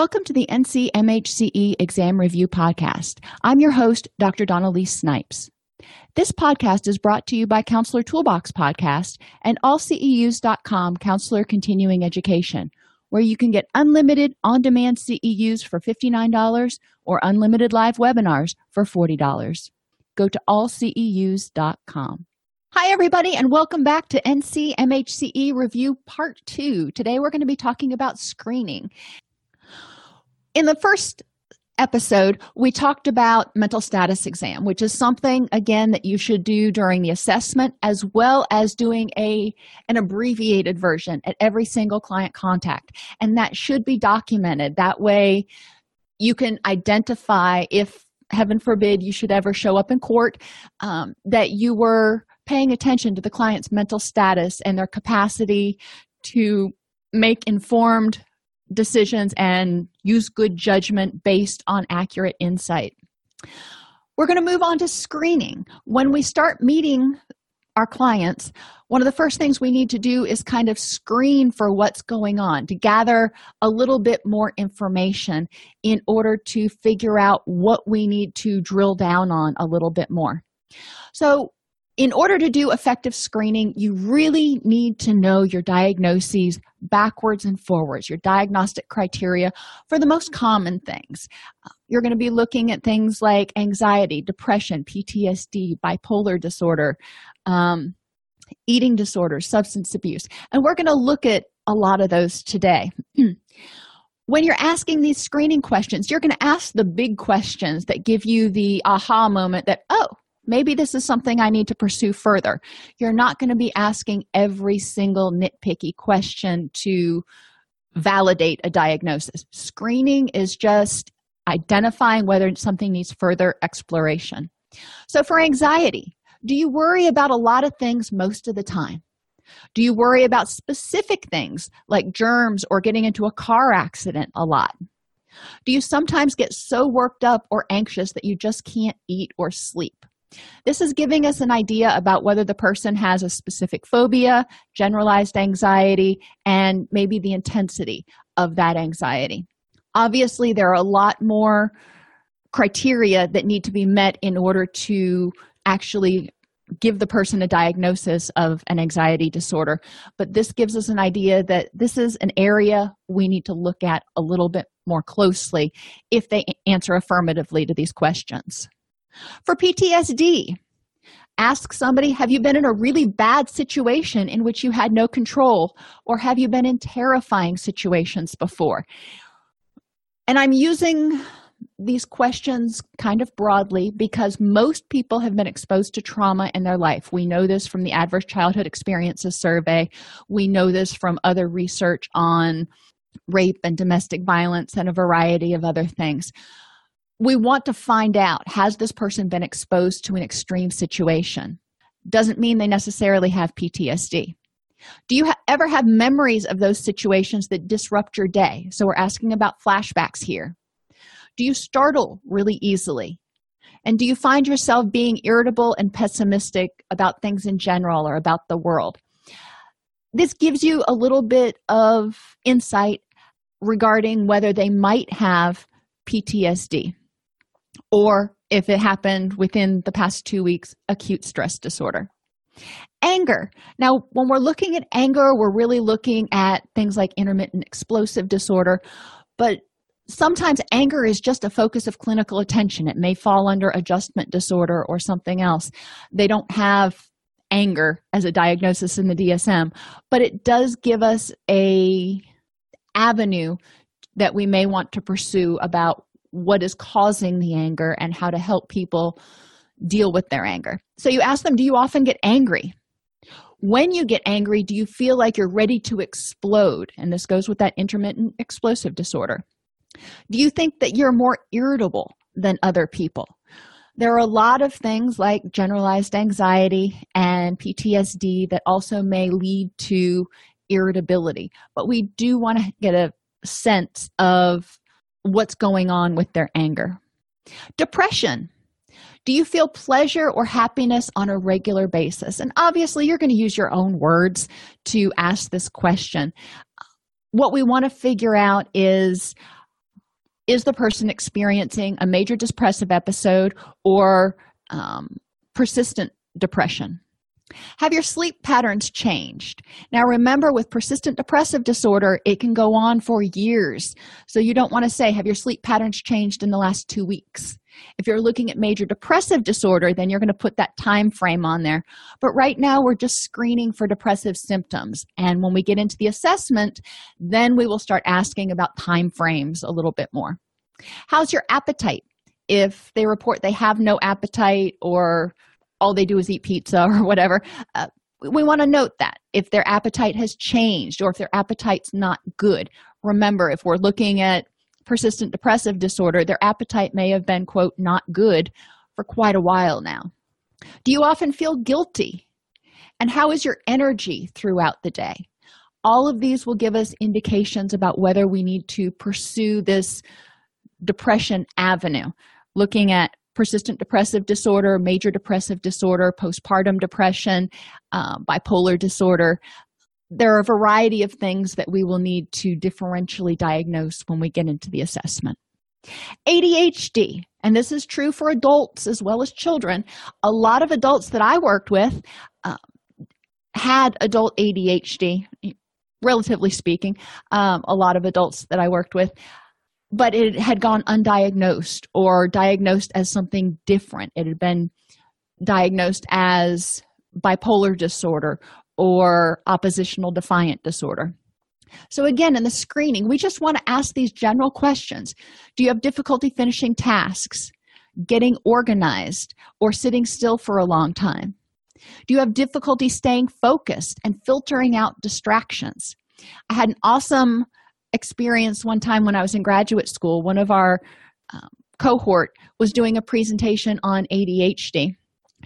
Welcome to the NCMHCE Exam Review Podcast. I'm your host, Dr. Dawn-Elise Snipes. This podcast is brought to you by Counselor Toolbox Podcast and allceus.com Counselor Continuing Education, where you can get unlimited on demand CEUs for $59 or unlimited live webinars for $40. Go to allceus.com. Hi, everybody, and welcome back to NCMHCE Review Part 2. Today we're going to be talking about screening in the first episode, we talked about mental status exam, which is something again that you should do during the assessment as well as doing a an abbreviated version at every single client contact. And that should be documented. That way you can identify if heaven forbid you should ever show up in court um, that you were paying attention to the client's mental status and their capacity to make informed decisions and use good judgment based on accurate insight. We're going to move on to screening. When we start meeting our clients, one of the first things we need to do is kind of screen for what's going on to gather a little bit more information in order to figure out what we need to drill down on a little bit more. So, in order to do effective screening, you really need to know your diagnoses backwards and forwards, your diagnostic criteria for the most common things. You're going to be looking at things like anxiety, depression, PTSD, bipolar disorder, um, eating disorders, substance abuse. And we're going to look at a lot of those today. when you're asking these screening questions, you're going to ask the big questions that give you the aha moment that, oh, maybe this is something I need to pursue further. You're not going to be asking every single nitpicky question to validate a diagnosis. Screening is just identifying whether something needs further exploration. So, for anxiety, do you worry about a lot of things most of the time? Do you worry about specific things like germs or getting into a car accident a lot? Do you sometimes get so worked up or anxious that you just can't eat or sleep? This is giving us an idea about whether the person has a specific phobia, generalized anxiety, and maybe the intensity of that anxiety. Obviously, there are a lot more criteria that need to be met in order to actually give the person a diagnosis of an anxiety disorder. But this gives us an idea that this is an area we need to look at a little bit more closely if they answer affirmatively to these questions. For PTSD, ask somebody Have you been in a really bad situation in which you had no control, or have you been in terrifying situations before? And I'm using these questions kind of broadly because most people have been exposed to trauma in their life. We know this from the Adverse Childhood Experiences Survey. We know this from other research on rape and domestic violence and a variety of other things we want to find out has this person been exposed to an extreme situation? Doesn't mean they necessarily have ptsd do you ha- ever have memories of those situations that disrupt your day? So we're asking about flashbacks here. Do you startle really easily? And do you find yourself being irritable and pessimistic about things in general or about the world? This gives you a little bit of insight regarding whether they might have ptsd or if it happened within the past two weeks, acute stress disorder. Anger. Now, when we're looking at anger, we're really looking at things like intermittent explosive disorder, but sometimes anger is just a focus of clinical attention. It may fall under adjustment disorder or something else. They don't have anger as a diagnosis in the DSM, but it does give us a avenue that we may want to pursue about what is causing the anger and how to help people deal with their anger. So you ask them, Do you often get angry? When you get angry, do you feel like you're ready to explode? And this goes with that intermittent explosive disorder. Do you think that you're more irritable than other people? There are a lot of things like generalized anxiety and PTSD that also may lead to irritability, but we do want to get a sense of what's going on with their anger. Depression. Do you feel pleasure or happiness on a regular basis? And obviously, you're going to use your own words to ask this question. What we want to figure out is is the person experiencing a major depressive episode or um, persistent depression have your sleep patterns changed? Now, remember, with persistent depressive disorder, it can go on for years. So, you don't want to say, Have your sleep patterns changed in the last two weeks? If you're looking at major depressive disorder, then you're going to put that time frame on there. But right now, we're just screening for depressive symptoms. And when we get into the assessment, then we will start asking about time frames a little bit more. How's your appetite? If they report they have no appetite or all they do is eat pizza or whatever. Uh, we want to note that if their appetite has changed or if their appetite's not good remember if we're looking at persistent depressive disorder their appetite may have been quote not good for quite a while now. Do you often feel guilty? And how is your energy throughout the day? All of these will give us indications about whether we need to pursue this depression avenue looking at persistent depressive disorder, major depressive disorder, postpartum depression, uh, bipolar disorder. There are a variety of things that we will need to differentially diagnose when we get into the assessment. ADHD, and this is true for adults as well as children. A lot of adults that I worked with uh, had adult ADHD, relatively speaking. Um, a lot of adults that I worked with but it had gone undiagnosed or diagnosed as something different. It had been diagnosed as bipolar disorder or oppositional defiant disorder. So, again, in the screening, we just want to ask these general questions Do you have difficulty finishing tasks, getting organized, or sitting still for a long time? Do you have difficulty staying focused and filtering out distractions? I had an awesome experience one time when I was in graduate school. One of our um, cohort was doing a presentation on ADHD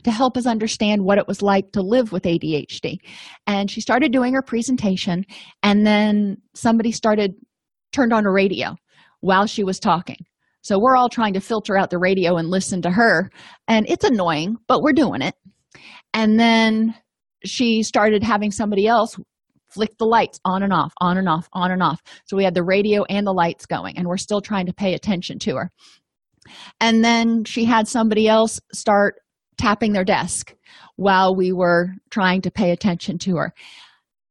to help us understand what it was like to live with ADHD. And she started doing her presentation, and then somebody started turned on a radio while she was talking. So we're all trying to filter out the radio and listen to her, and it's annoying, but we're doing it. And then she started having somebody else flick the lights on and off, on and off, on and off. So we had the radio and the lights going, and we're still trying to pay attention to her. And then she had somebody else start tapping their desk while we were trying to pay attention to her.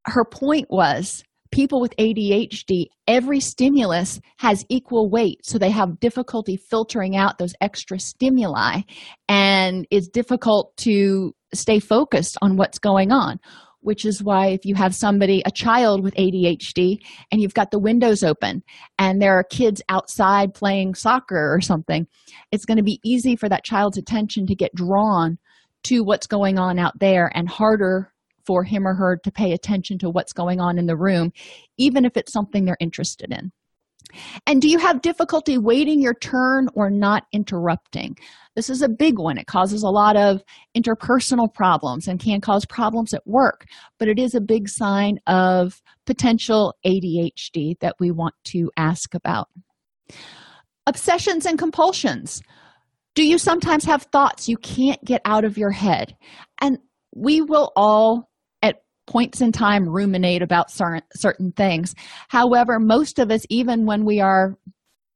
Her point was people with ADHD, every stimulus has equal weight. So they have difficulty filtering out those extra stimuli, and it's difficult to stay focused on what's going on which is why if you have somebody a child with adhd and you've got the windows open and there are kids outside playing soccer or something it's going to be easy for that child's attention to get drawn to what's going on out there and harder for him or her to pay attention to what's going on in the room even if it's something they're interested in and do you have difficulty waiting your turn or not interrupting? This is a big one. It causes a lot of interpersonal problems and can cause problems at work, but it is a big sign of potential ADHD that we want to ask about. Obsessions and compulsions. Do you sometimes have thoughts you can't get out of your head? And we will all points in time ruminate about certain certain things. However most of us even when we are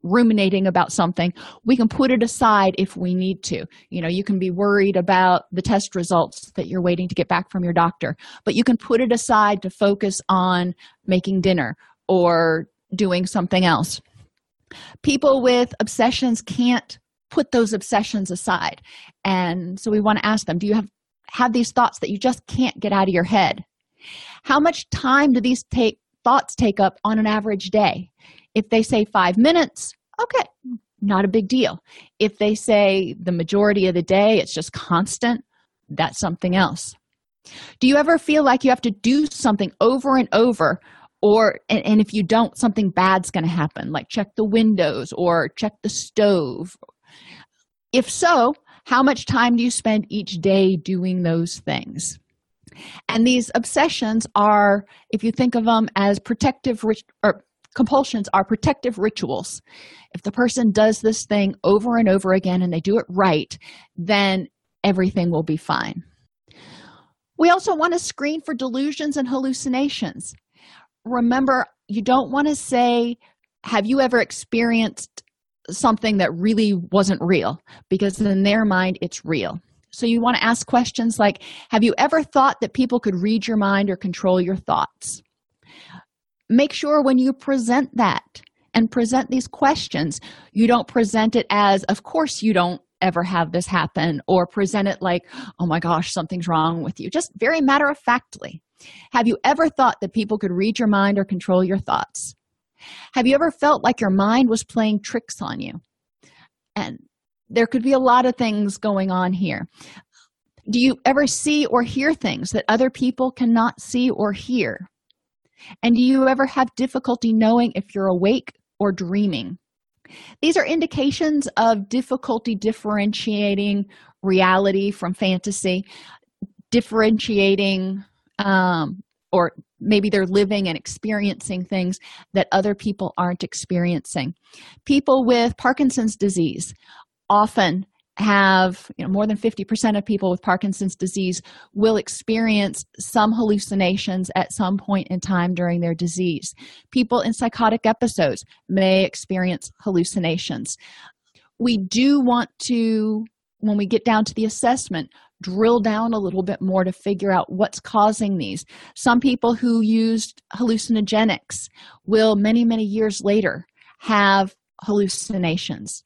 ruminating about something we can put it aside if we need to. You know you can be worried about the test results that you're waiting to get back from your doctor but you can put it aside to focus on making dinner or doing something else. People with obsessions can't put those obsessions aside and so we want to ask them do you have have these thoughts that you just can't get out of your head how much time do these take thoughts take up on an average day? If they say five minutes okay not a big deal. If they say the majority of the day it's just constant that's something else. Do you ever feel like you have to do something over and over or and, and if you don't something bad's going to happen like check the windows or check the stove? If so how much time do you spend each day doing those things and these obsessions are if you think of them as protective or compulsions are protective rituals. If the person does this thing over and over again and they do it right then everything will be fine. We also want to screen for delusions and hallucinations. Remember you don't want to say have you ever experienced something that really wasn't real? because in their mind it's real so you want to ask questions like have you ever thought that people could read your mind or control your thoughts? Make sure when you present that and present these questions you don't present it as of course you don't ever have this happen or present it like oh my gosh something's wrong with you. Just very matter of factly. Have you ever thought that people could read your mind or control your thoughts? Have you ever felt like your mind was playing tricks on you? And there could be a lot of things going on here. Do you ever see or hear things that other people cannot see or hear? And do you ever have difficulty knowing if you're awake or dreaming? These are indications of difficulty differentiating reality from fantasy, differentiating, um, or maybe they're living and experiencing things that other people aren't experiencing. People with Parkinson's disease often have you know more than 50% of people with parkinson's disease will experience some hallucinations at some point in time during their disease. People in psychotic episodes may experience hallucinations. We do want to when we get down to the assessment drill down a little bit more to figure out what's causing these. Some people who used hallucinogenics will many many years later have hallucinations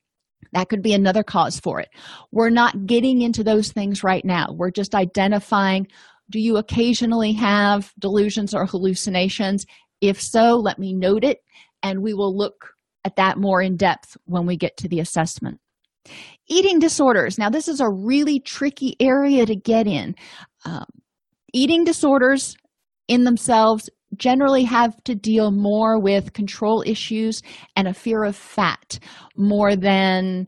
that could be another cause for it. We're not getting into those things right now. We're just identifying do you occasionally have delusions or hallucinations? If so, let me note it, and we will look at that more in depth when we get to the assessment. Eating disorders. Now, this is a really tricky area to get in. Um, eating disorders in themselves generally have to deal more with control issues and a fear of fat more than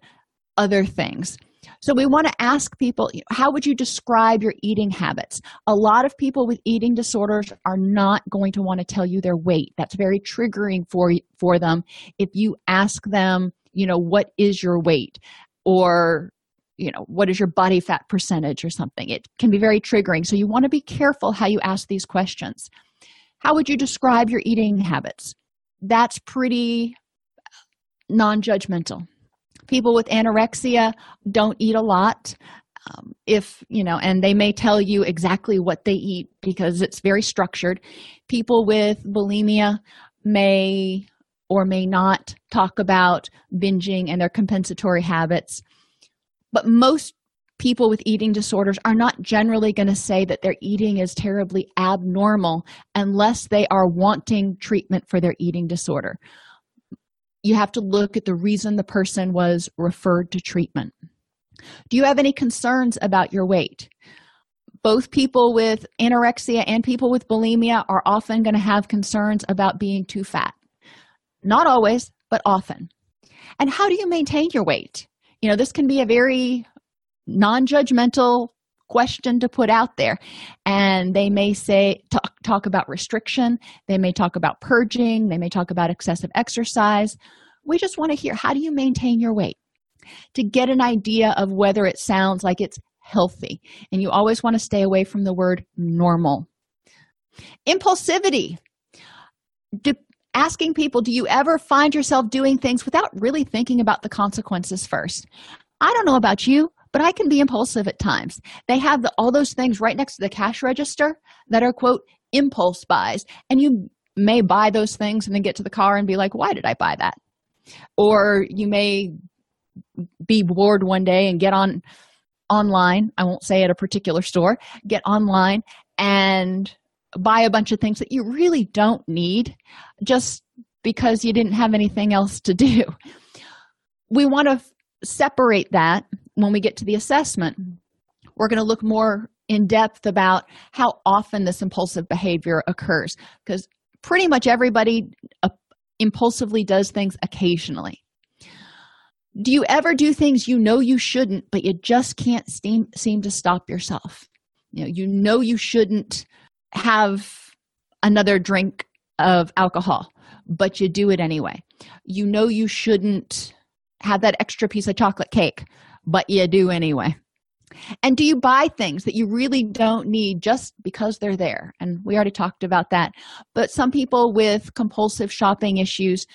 other things. So, we want to ask people, how would you describe your eating habits? A lot of people with eating disorders are not going to want to tell you their weight. That's very triggering for, for them. If you ask them, you know, what is your weight? Or, you know, what is your body fat percentage or something? It can be very triggering. So, you want to be careful how you ask these questions. How would you describe your eating habits? That's pretty non judgmental. People with anorexia don't eat a lot. Um, if you know, and they may tell you exactly what they eat because it's very structured. People with bulimia may or may not talk about binging and their compensatory habits. But most people with eating disorders are not generally going to say that their eating is terribly abnormal unless they are wanting treatment for their eating disorder. You have to look at the reason the person was referred to treatment. Do you have any concerns about your weight? Both people with anorexia and people with bulimia are often going to have concerns about being too fat. Not always, but often. And how do you maintain your weight? You know, this can be a very non-judgmental question to put out there. And they may say talk, talk about restriction. They may talk about purging. They may talk about excessive exercise. We just want to hear how do you maintain your weight? To get an idea of whether it sounds like it's healthy. And you always want to stay away from the word normal. Impulsivity. Do, asking people do you ever find yourself doing things without really thinking about the consequences first? I don't know about you but I can be impulsive at times. They have the, all those things right next to the cash register that are, quote, impulse buys. And you may buy those things and then get to the car and be like, why did I buy that? Or you may be bored one day and get on online. I won't say at a particular store, get online and buy a bunch of things that you really don't need just because you didn't have anything else to do. We want to separate that when we get to the assessment, we're going to look more in depth about how often this impulsive behavior occurs because pretty much everybody uh, impulsively does things occasionally. Do you ever do things you know you shouldn't, but you just can't seem, seem to stop yourself? You know, you know you shouldn't have another drink of alcohol, but you do it anyway. You know you shouldn't have that extra piece of chocolate cake, but you do anyway. And do you buy things that you really don't need just because they're there? And we already talked about that. But some people with compulsive shopping issues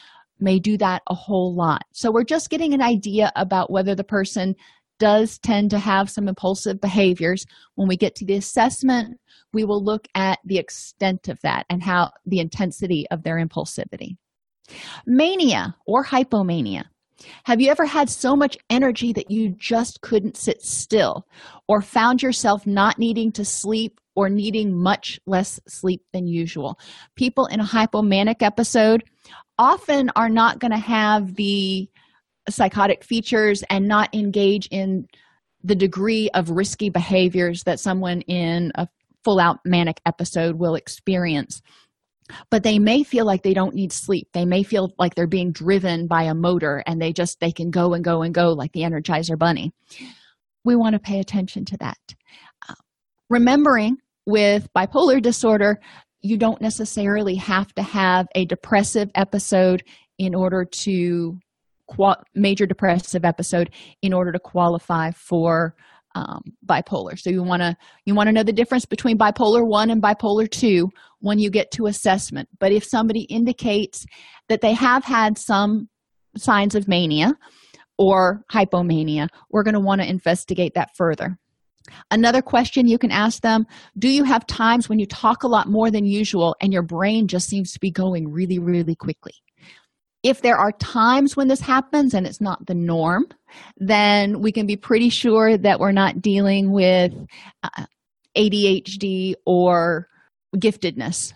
may do that a whole lot. So we're just getting an idea about whether the person does tend to have some impulsive behaviors. When we get to the assessment, we will look at the extent of that and how the intensity of their impulsivity. Mania or hypomania. Have you ever had so much energy that you just couldn't sit still, or found yourself not needing to sleep or needing much less sleep than usual? People in a hypomanic episode often are not going to have the psychotic features and not engage in the degree of risky behaviors that someone in a full out manic episode will experience but they may feel like they don't need sleep. They may feel like they're being driven by a motor and they just they can go and go and go like the energizer bunny. We want to pay attention to that. Uh, remembering with bipolar disorder you don't necessarily have to have a depressive episode in order to major depressive episode in order to qualify for um, bipolar. So you want to you want to know the difference between bipolar 1 and bipolar 2 when you get to assessment. But if somebody indicates that they have had some signs of mania or hypomania we're going to want to investigate that further. Another question you can ask them do you have times when you talk a lot more than usual and your brain just seems to be going really really quickly if there are times when this happens and it's not the norm then we can be pretty sure that we're not dealing with uh, adhd or giftedness.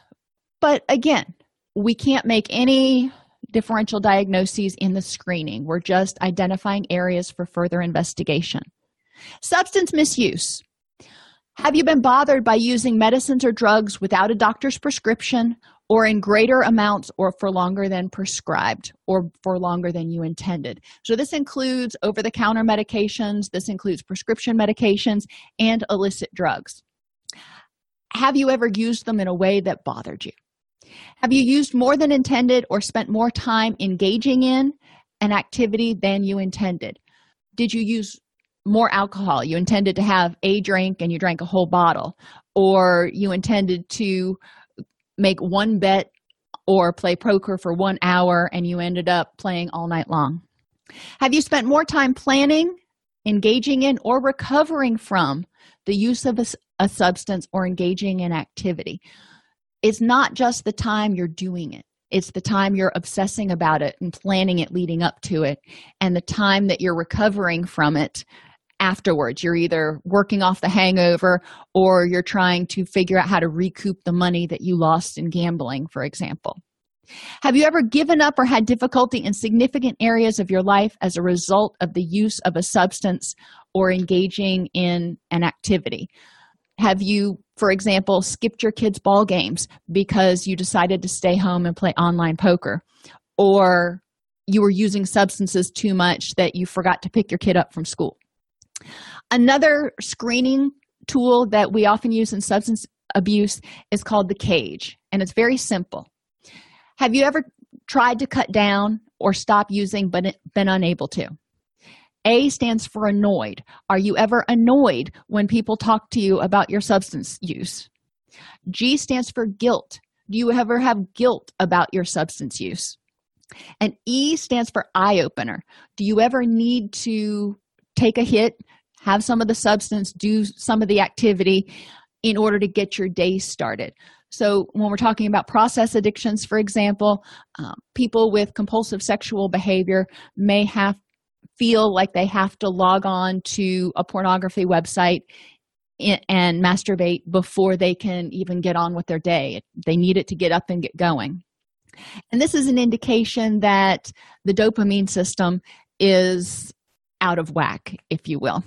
But again we can't make any differential diagnoses in the screening. We're just identifying areas for further investigation. Substance misuse. Have you been bothered by using medicines or drugs without a doctor's prescription or in greater amounts or for longer than prescribed or for longer than you intended. So, this includes over the counter medications, this includes prescription medications, and illicit drugs. Have you ever used them in a way that bothered you? Have you used more than intended or spent more time engaging in an activity than you intended? Did you use more alcohol? You intended to have a drink and you drank a whole bottle, or you intended to make one bet or play poker for one hour and you ended up playing all night long? Have you spent more time planning, engaging in, or recovering from the use of a, a, substance or engaging in activity? It's not just the time you're doing it, it's the time you're obsessing about it and planning it leading up to it, and the time that you're recovering from it afterwards. You're either working off the hangover or you're trying to figure out how to recoup the money that you lost in gambling, for example. Have you ever given up or had difficulty in significant areas of your life as a result of the use of a substance or engaging in an activity? Have you, for example, skipped your kids' ball games because you decided to stay home and play online poker? Or you were using substances too much that you forgot to pick your kid up from school? Another screening tool that we often use in substance abuse is called the cage, and it's very simple. Have you ever tried to cut down or stop using but been unable to? A stands for annoyed. Are you ever annoyed when people talk to you about your substance use? G stands for guilt. Do you ever have guilt about your substance use? And E stands for eye opener. Do you ever need to take a hit have some of the substance do some of the activity in order to get your day started. So when we're talking about process addictions for example um, people with compulsive sexual behavior may have feel like they have to log on to a pornography website and masturbate before they can even get on with their day. They need it to get up and get going. And this is an indication that the dopamine system is out of whack, if you will.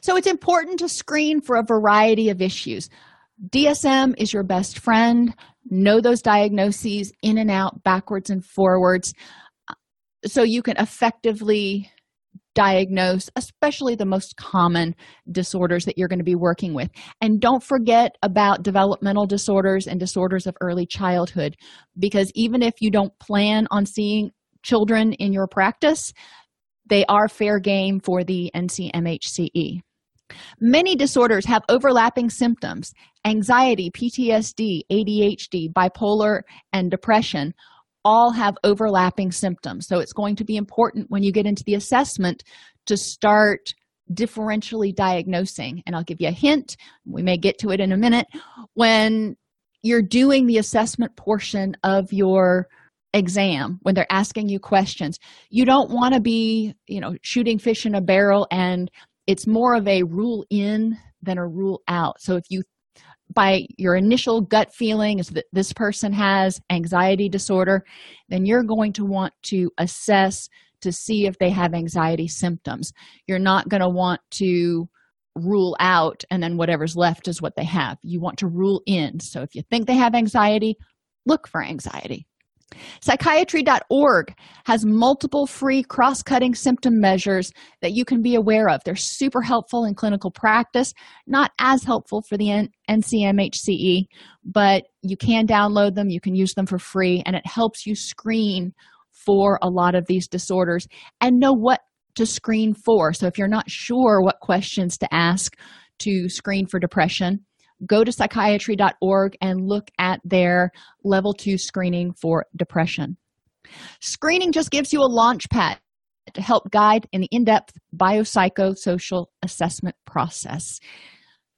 So it's important to screen for a variety of issues. DSM is your best friend. Know those diagnoses in and out, backwards and forwards, so you can effectively diagnose, especially the most common disorders that you're going to be working with. And don't forget about developmental disorders and disorders of early childhood, because even if you don't plan on seeing children in your practice, they are fair game for the NCMHCE. Many disorders have overlapping symptoms. Anxiety, PTSD, ADHD, bipolar, and depression all have overlapping symptoms. So it's going to be important when you get into the assessment to start differentially diagnosing. And I'll give you a hint, we may get to it in a minute. When you're doing the assessment portion of your exam when they're asking you questions. You don't want to be you know shooting fish in a barrel and it's more of a rule in than a rule out. So if you by your initial gut feeling is that this person has anxiety disorder then you're going to want to assess to see if they have anxiety symptoms. You're not going to want to rule out and then whatever's left is what they have. You want to rule in. So if you think they have anxiety look for anxiety psychiatry.org has multiple free cross-cutting symptom measures that you can be aware of. They're super helpful in clinical practice. Not as helpful for the ncmhce but you can download them. You can use them for free and it helps you screen for a lot of these disorders and know what to screen for. So, if you're not sure what questions to ask to screen for depression, go to psychiatry.org and look at their level two screening for depression. Screening just gives you a launch pad to help guide in the in depth biopsychosocial assessment process.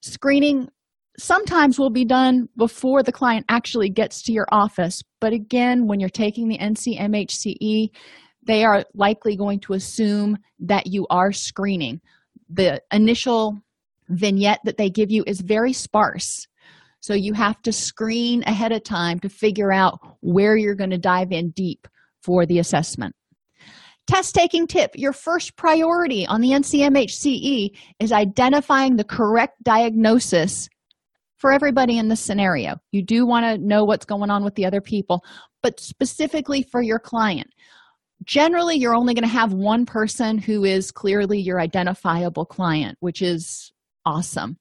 Screening sometimes will be done before the client actually gets to your office, but again, when you're taking the NCMHCE, they are likely going to assume that you are screening. The initial vignette that they give you is very sparse. So you have to screen ahead of time to figure out where you're going to dive in deep for the assessment. Test taking tip Your first priority on the NCMHCE is identifying the correct diagnosis for everybody in this scenario. You do want to know what's going on with the other people, but specifically for your client generally you're only going to have one person who is clearly your identifiable client which is awesome.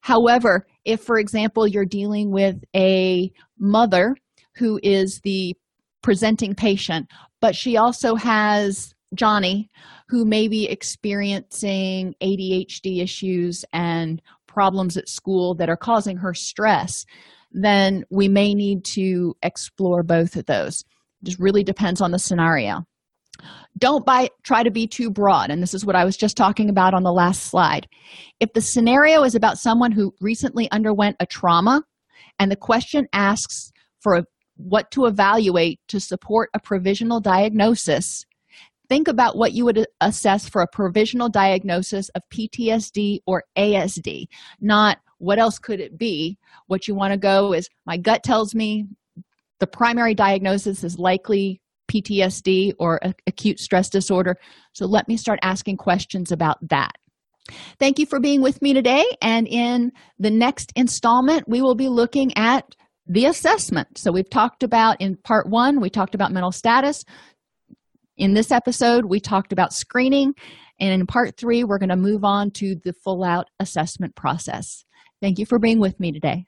However if for example you're dealing with a mother who is the presenting patient but she also has johnny who may be experiencing adhd issues and problems at school that are causing her stress then we may need to explore both of those. It just really depends on the scenario don't buy try to be too broad. And this is what i was just talking about on the last slide. If the scenario is about someone who recently underwent a trauma and the question asks for what to evaluate to support a provisional diagnosis think about what you would assess for a provisional diagnosis of ptsd or asd not what else could it be. What you want to go is my gut tells me the primary diagnosis is likely PTSD or acute stress disorder. So let me start asking questions about that. Thank you for being with me today. And in the next installment, we will be looking at the assessment. So we've talked about in part one, we talked about mental status. In this episode, we talked about screening. And in part three, we're going to move on to the full out assessment process. Thank you for being with me today.